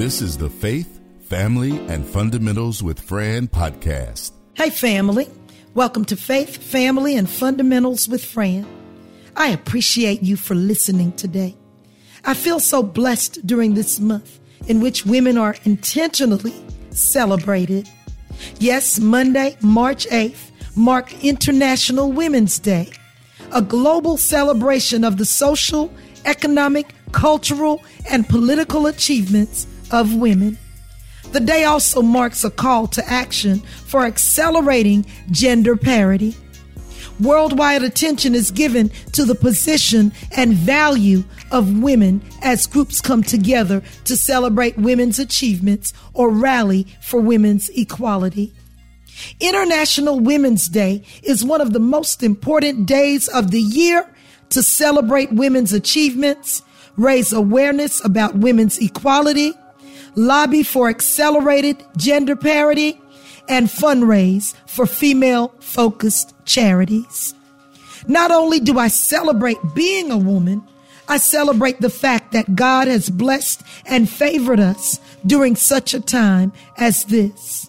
This is the Faith, Family, and Fundamentals with Fran podcast. Hey, family. Welcome to Faith, Family, and Fundamentals with Fran. I appreciate you for listening today. I feel so blessed during this month in which women are intentionally celebrated. Yes, Monday, March 8th, marked International Women's Day, a global celebration of the social, economic, cultural, and political achievements of women. The day also marks a call to action for accelerating gender parity. Worldwide attention is given to the position and value of women as groups come together to celebrate women's achievements or rally for women's equality. International Women's Day is one of the most important days of the year to celebrate women's achievements, raise awareness about women's equality, lobby for accelerated gender parity, and fundraise for female focused charities. Not only do I celebrate being a woman, I celebrate the fact that God has blessed and favored us during such a time as this.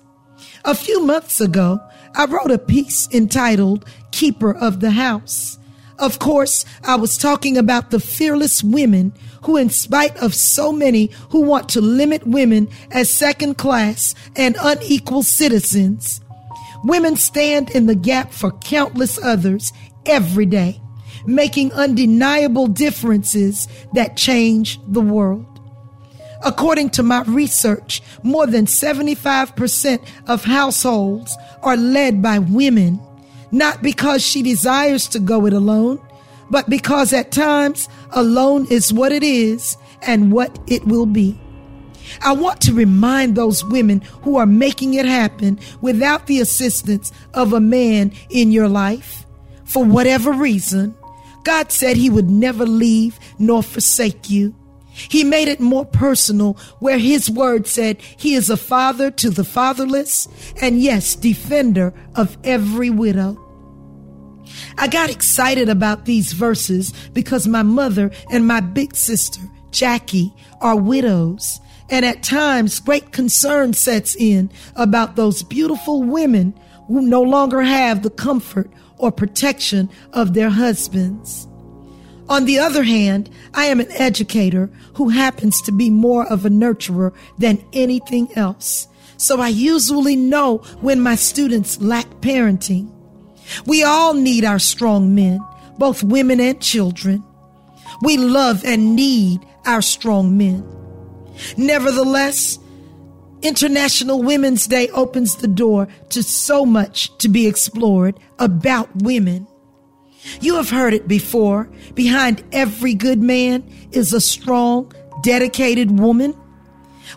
A few months ago, I wrote a piece entitled Keeper of the House. Of course, I was talking about the fearless women who, in spite of so many who want to limit women as second class and unequal citizens, women stand in the gap for countless others every day, making undeniable differences that change the world. According to my research, more than 75% of households are led by women, not because she desires to go it alone, but because at times alone is what it is and what it will be. I want to remind those women who are making it happen without the assistance of a man in your life, for whatever reason, God said He would never leave nor forsake you. He made it more personal where His word said He is a father to the fatherless and, yes, defender of every widow. I got excited about these verses because my mother and my big sister, Jackie, are widows. And at times, great concern sets in about those beautiful women who no longer have the comfort or protection of their husbands. On the other hand, I am an educator who happens to be more of a nurturer than anything else. So I usually know when my students lack parenting. We all need our strong men, both women and children. We love and need our strong men. Nevertheless, International Women's Day opens the door to so much to be explored about women. You have heard it before. Behind every good man is a strong, dedicated woman.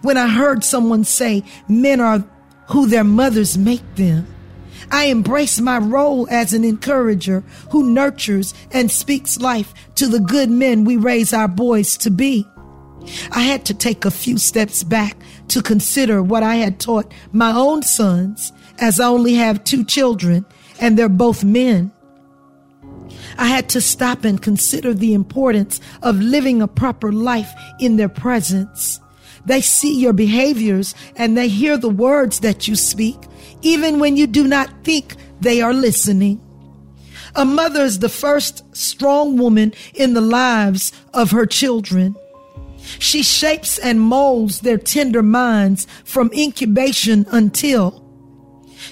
When I heard someone say men are who their mothers make them, I embrace my role as an encourager who nurtures and speaks life to the good men we raise our boys to be. I had to take a few steps back to consider what I had taught my own sons, as I only have two children and they're both men. I had to stop and consider the importance of living a proper life in their presence. They see your behaviors and they hear the words that you speak, even when you do not think they are listening. A mother is the first strong woman in the lives of her children. She shapes and molds their tender minds from incubation until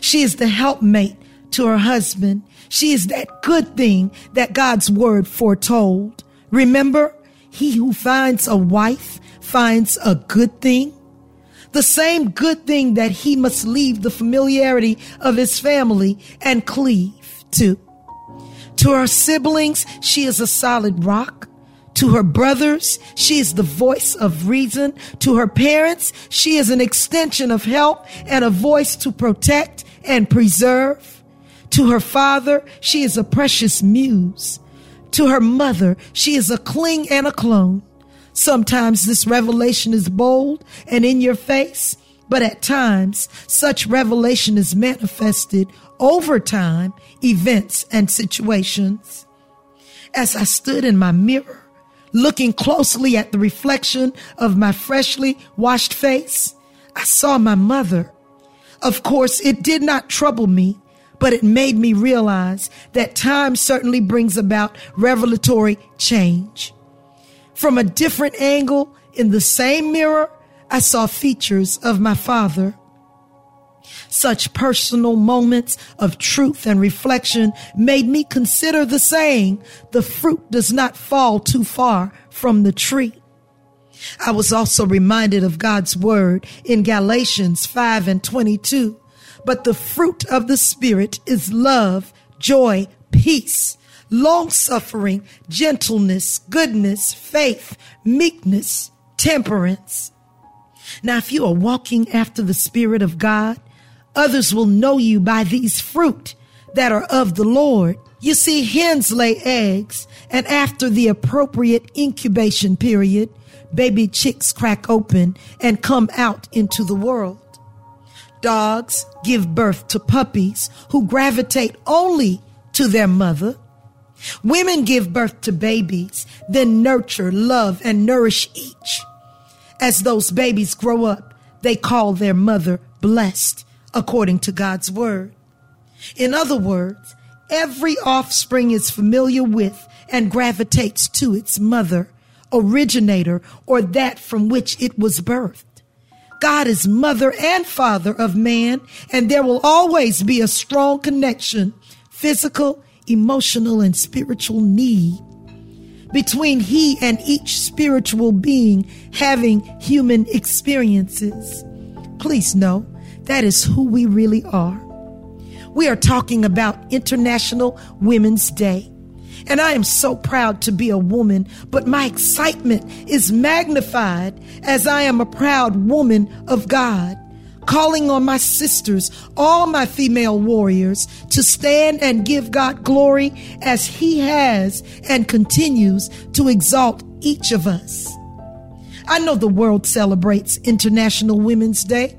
she is the helpmate to her husband. She is that good thing that God's word foretold. Remember, he who finds a wife finds a good thing. The same good thing that he must leave the familiarity of his family and cleave to. To her siblings, she is a solid rock. To her brothers, she is the voice of reason. To her parents, she is an extension of help and a voice to protect and preserve. To her father, she is a precious muse. To her mother, she is a cling and a clone. Sometimes this revelation is bold and in your face, but at times such revelation is manifested over time, events, and situations. As I stood in my mirror, Looking closely at the reflection of my freshly washed face, I saw my mother. Of course, it did not trouble me, but it made me realize that time certainly brings about revelatory change. From a different angle, in the same mirror, I saw features of my father. Such personal moments of truth and reflection made me consider the saying, the fruit does not fall too far from the tree. I was also reminded of God's word in Galatians 5 and 22. But the fruit of the Spirit is love, joy, peace, long suffering, gentleness, goodness, faith, meekness, temperance. Now, if you are walking after the Spirit of God, others will know you by these fruit that are of the Lord. You see, hens lay eggs, and after the appropriate incubation period, baby chicks crack open and come out into the world. Dogs give birth to puppies who gravitate only to their mother. Women give birth to babies, then nurture, love, and nourish each. As those babies grow up, they call their mother blessed, according to God's word. In other words, every offspring is familiar with and gravitates to its mother, originator, or that from which it was birthed. God is mother and father of man, and there will always be a strong connection, physical, emotional, and spiritual need between he and each spiritual being having human experiences. Please know that is who we really are. We are talking about International Women's Day. And I am so proud to be a woman, but my excitement is magnified as I am a proud woman of God, calling on my sisters, all my female warriors, to stand and give God glory as He has and continues to exalt each of us. I know the world celebrates International Women's Day,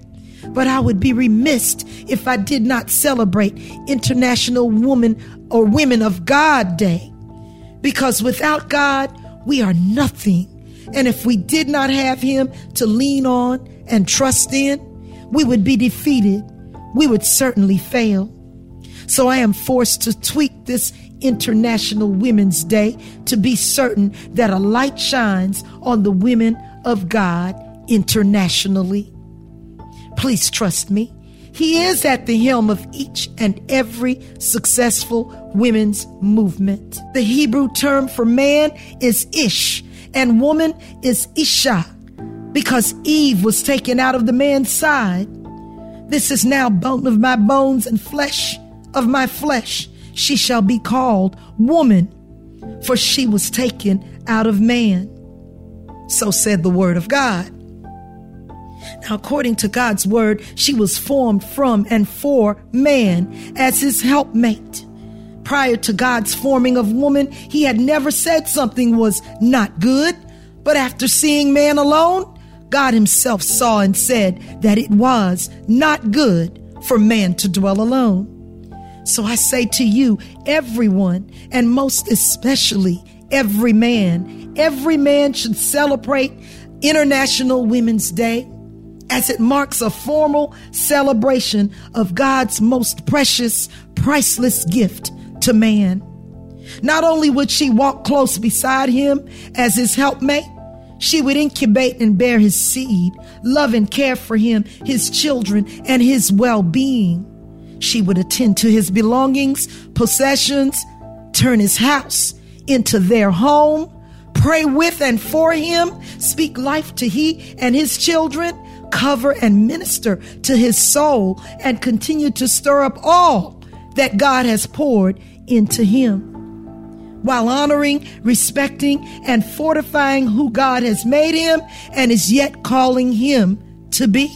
but I would be remiss if I did not celebrate International Woman or Women of God Day because without God, we are nothing. And if we did not have Him to lean on and trust in, we would be defeated. We would certainly fail. So I am forced to tweak this International Women's Day to be certain that a light shines on the women of God internationally. Please trust me. He is at the helm of each and every successful women's movement. The Hebrew term for man is ish and woman is isha because Eve was taken out of the man's side. This is now bone of my bones and flesh of my flesh. She shall be called woman, for she was taken out of man. So said the word of God. Now, according to God's word, she was formed from and for man as his helpmate. Prior to God's forming of woman, he had never said something was not good, but after seeing man alone, God himself saw and said that it was not good for man to dwell alone. So I say to you, everyone, and most especially every man, every man should celebrate International Women's Day as it marks a formal celebration of God's most precious, priceless gift to man. Not only would she walk close beside him as his helpmate, she would incubate and bear his seed, love and care for him, his children, and his well being. She would attend to his belongings, possessions, turn his house into their home, pray with and for him, speak life to he and his children, cover and minister to his soul and continue to stir up all that God has poured into him. While honoring, respecting, and fortifying who God has made him and is yet calling him to be.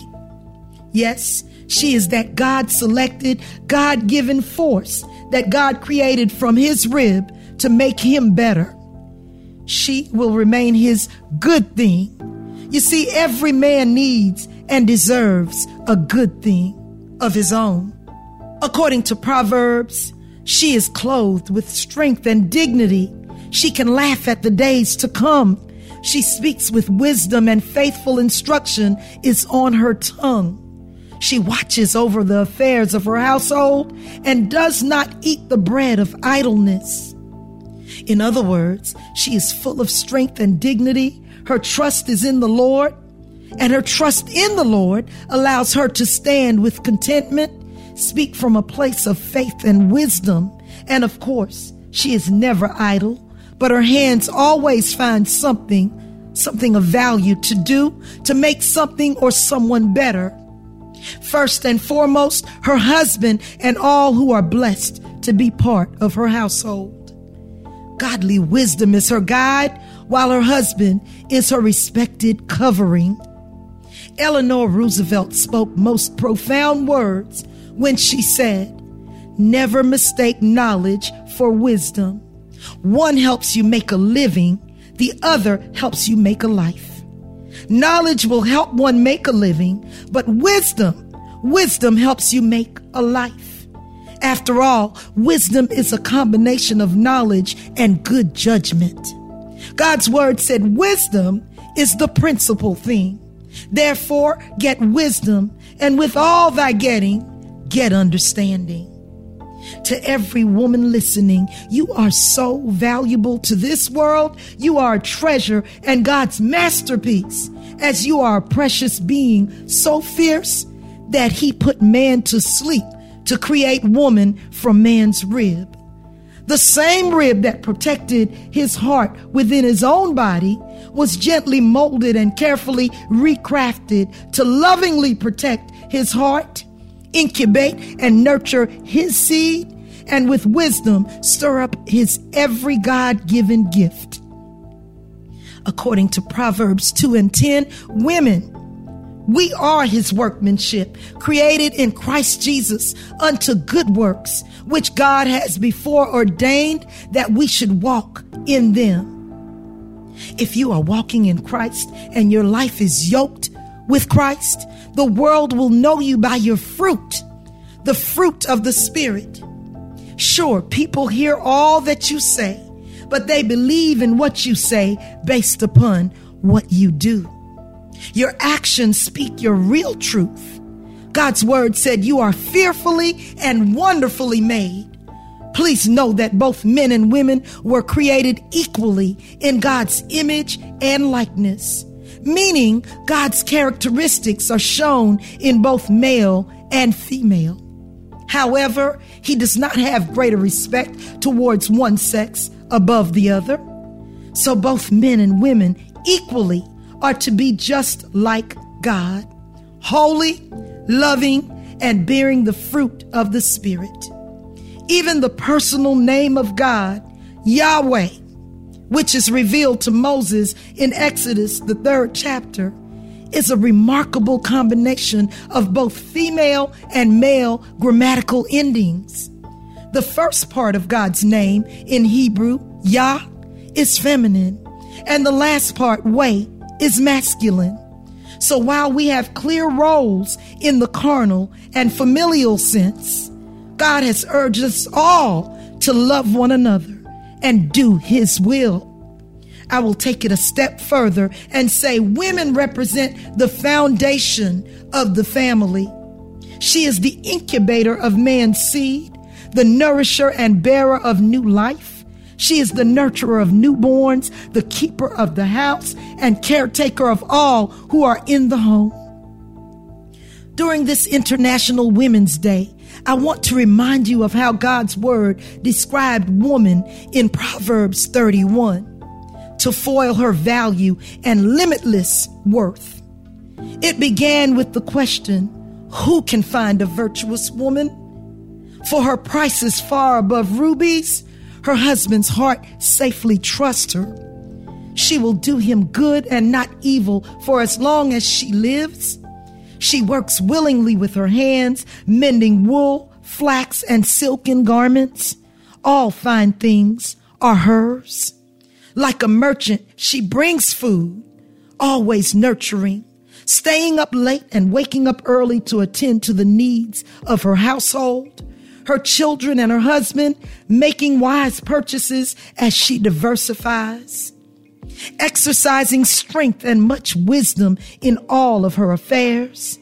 Yes, she is that God selected, God given force that God created from his rib to make him better. She will remain his good thing you see, every man needs and deserves a good thing of his own. According to Proverbs, she is clothed with strength and dignity. She can laugh at the days to come. She speaks with wisdom and faithful instruction is on her tongue. She watches over the affairs of her household and does not eat the bread of idleness. In other words, she is full of strength and dignity. Her trust is in the Lord, and her trust in the Lord allows her to stand with contentment, speak from a place of faith and wisdom, and of course, she is never idle, but her hands always find something, something of value to do, to make something or someone better. First and foremost, her husband and all who are blessed to be part of her household. Godly wisdom is her guide, while her husband is her respected covering. Eleanor Roosevelt spoke most profound words when she said, Never mistake knowledge for wisdom. One helps you make a living, the other helps you make a life. Knowledge will help one make a living, but wisdom, wisdom helps you make a life. After all, wisdom is a combination of knowledge and good judgment. God's word said wisdom is the principal thing. Therefore, get wisdom, and with all thy getting, get understanding. To every woman listening, you are so valuable to this world. You are a treasure and God's masterpiece, as you are a precious being so fierce that he put man to sleep to create woman from man's rib. The same rib that protected his heart within his own body was gently molded and carefully recrafted to lovingly protect his heart incubate and nurture his seed, and with wisdom stir up his every God given gift. According to Proverbs 2 and 10, women, we are his workmanship, created in Christ Jesus unto good works, which God has before ordained that we should walk in them. If you are walking in Christ and your life is yoked with Christ, the world will know you by your fruit, the fruit of the Spirit. Sure, people hear all that you say, but they believe in what you say based upon what you do. Your actions speak your real truth. God's word said you are fearfully and wonderfully made. Please know that both men and women were created equally in God's image and likeness meaning God's characteristics are shown in both male and female. However, he does not have greater respect towards one sex above the other. So both men and women equally are to be just like God, holy, loving, and bearing the fruit of the Spirit. Even the personal name of God, Yahweh, which is revealed to Moses in Exodus, the third chapter, is a remarkable combination of both female and male grammatical endings. The first part of God's name in Hebrew, Yah, is feminine, and the last part, Way, is masculine. So while we have clear roles in the carnal and familial sense, God has urged us all to love one another and do His will. I will take it a step further and say women represent the foundation of the family. She is the incubator of man's seed, the nourisher and bearer of new life. She is the nurturer of newborns, the keeper of the house, and caretaker of all who are in the home. During this International Women's Day, I want to remind you of how God's word described woman in Proverbs 31 to foil her value and limitless worth. It began with the question who can find a virtuous woman? For her price is far above rubies, her husband's heart safely trusts her. She will do him good and not evil for as long as she lives. She works willingly with her hands, mending wool, flax, and silken garments. All fine things are hers. Like a merchant, she brings food, always nurturing, staying up late and waking up early to attend to the needs of her household. her children and her husband, making wise purchases as she diversifies, exercising strength and much wisdom in all of her affairs,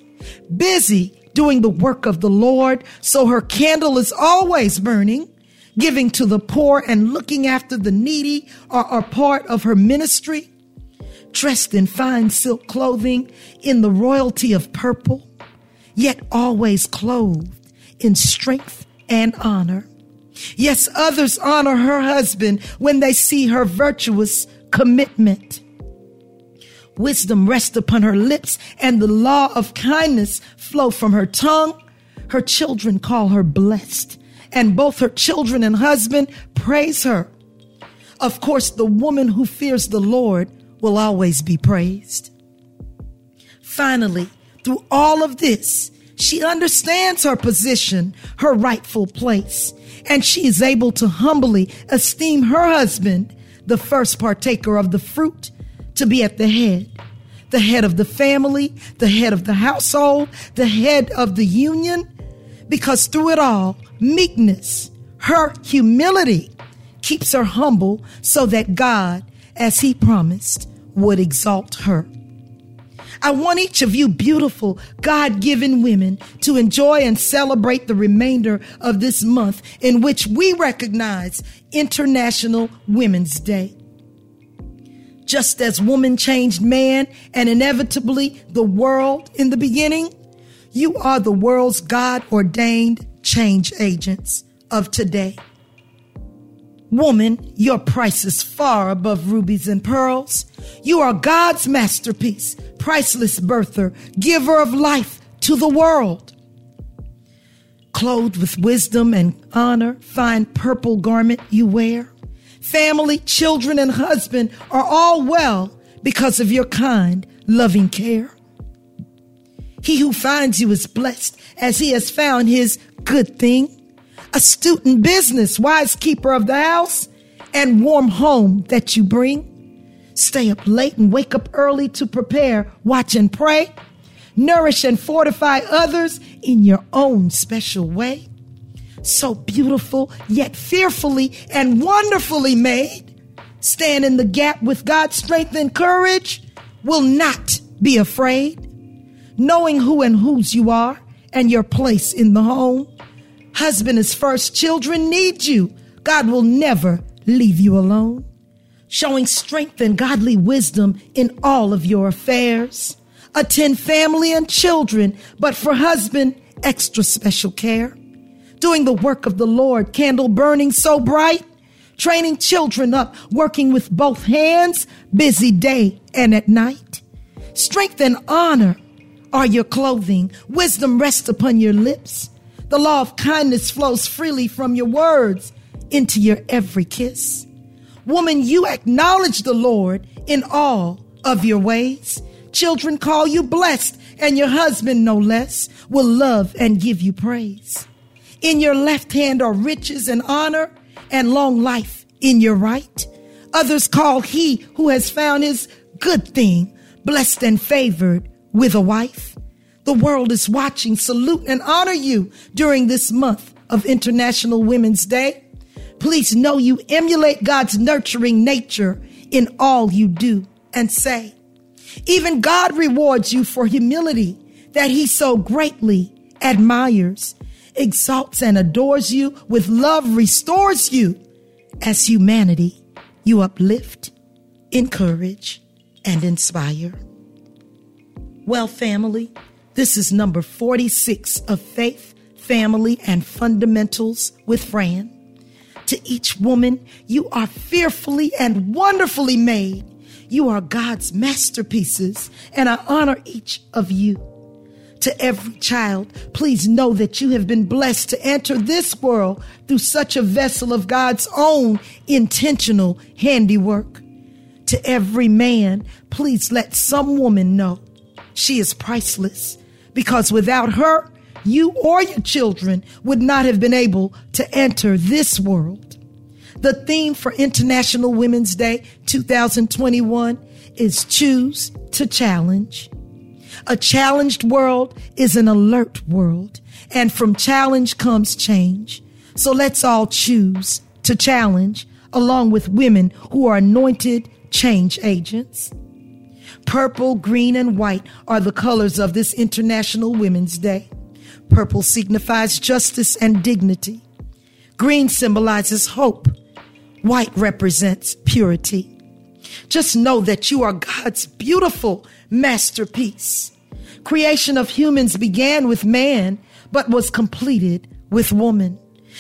busy doing the work of the Lord, so her candle is always burning, giving to the poor and looking after the needy are, part of her ministry, dressed in fine silk clothing in the royalty of purple, yet always clothed in strength and honor. Yes, others honor her husband when they see her virtuous commitment. Wisdom rests upon her lips and the law of kindness flow from her tongue. Her children call her blessed and both her children and husband praise her. Of course, the woman who fears the Lord will always be praised. Finally, through all of this, she understands her position, her rightful place, and she is able to humbly esteem her husband, the first partaker of the fruit, to be at the head, the head of the family, the head of the household, the head of the union, because through it all, meekness, her humility keeps her humble so that God, as he promised, would exalt her. I want each of you beautiful, God given women to enjoy and celebrate the remainder of this month in which we recognize International Women's Day. Just as woman changed man and inevitably the world in the beginning, you are the world's God ordained change agents of today. Woman, your price is far above rubies and pearls. You are God's masterpiece, priceless birther, giver of life to the world. Clothed with wisdom and honor, fine purple garment you wear. Family, children, and husband are all well because of your kind, loving care. He who finds you is blessed as he has found his good thing astute in business, wise keeper of the house, and warm home that you bring. Stay up late and wake up early to prepare, watch and pray. Nourish and fortify others in your own special way. So beautiful, yet fearfully and wonderfully made. Stand in the gap with God's strength and courage. Will not be afraid. Knowing who and whose you are and your place in the home Husband is first. Children need you. God will never leave you alone. Showing strength and godly wisdom in all of your affairs. Attend family and children, but for husband, extra special care. Doing the work of the Lord, candle burning so bright. Training children up, working with both hands, busy day and at night. Strength and honor are your clothing. Wisdom rests upon your lips. The law of kindness flows freely from your words into your every kiss. Woman, you acknowledge the Lord in all of your ways. Children call you blessed, and your husband, no less, will love and give you praise. In your left hand are riches and honor and long life in your right. Others call he who has found his good thing blessed and favored with a wife. The world is watching, salute, and honor you during this month of International Women's Day. Please know you emulate God's nurturing nature in all you do and say. Even God rewards you for humility that he so greatly admires, exalts and adores you with love, restores you as humanity. You uplift, encourage, and inspire. Well, family, this is number 46 of Faith, Family, and Fundamentals with Fran. To each woman, you are fearfully and wonderfully made. You are God's masterpieces, and I honor each of you. To every child, please know that you have been blessed to enter this world through such a vessel of God's own intentional handiwork. To every man, please let some woman know she is priceless because without her, you or your children would not have been able to enter this world. The theme for International Women's Day 2021 is Choose to Challenge. A challenged world is an alert world, and from challenge comes change. So let's all choose to challenge along with women who are anointed change agents. Purple, green, and white are the colors of this International Women's Day. Purple signifies justice and dignity. Green symbolizes hope. White represents purity. Just know that you are God's beautiful masterpiece. Creation of humans began with man, but was completed with woman.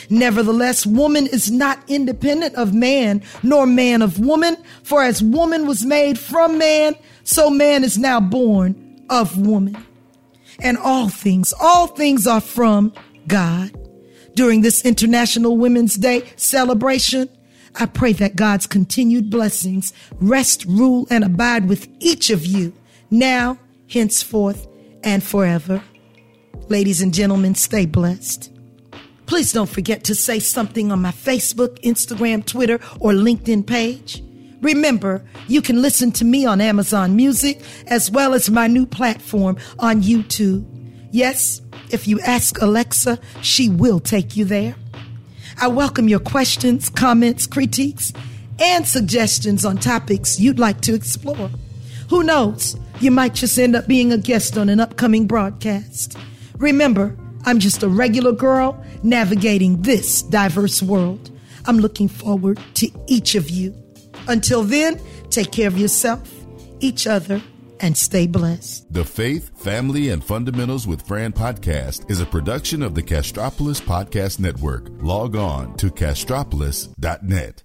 Nevertheless, woman is not independent of man, nor man of woman, for as woman was made from man, so man is now born of woman. And all things, all things are from God. During this International Women's Day celebration, I pray that God's continued blessings rest, rule, and abide with each of you now, henceforth, and forever. Ladies and gentlemen, stay blessed. Please don't forget to say something on my Facebook, Instagram, Twitter, or LinkedIn page. Remember, you can listen to me on Amazon Music as well as my new platform on YouTube. Yes, if you ask Alexa, she will take you there. I welcome your questions, comments, critiques, and suggestions on topics you'd like to explore. Who knows? You might just end up being a guest on an upcoming broadcast. Remember, I'm just a regular girl navigating this diverse world. I'm looking forward to each of you. Until then, take care of yourself, each other, and stay blessed. The Faith, Family, and Fundamentals with Fran podcast is a production of the Castropolis Podcast Network. Log on to castropolis.net.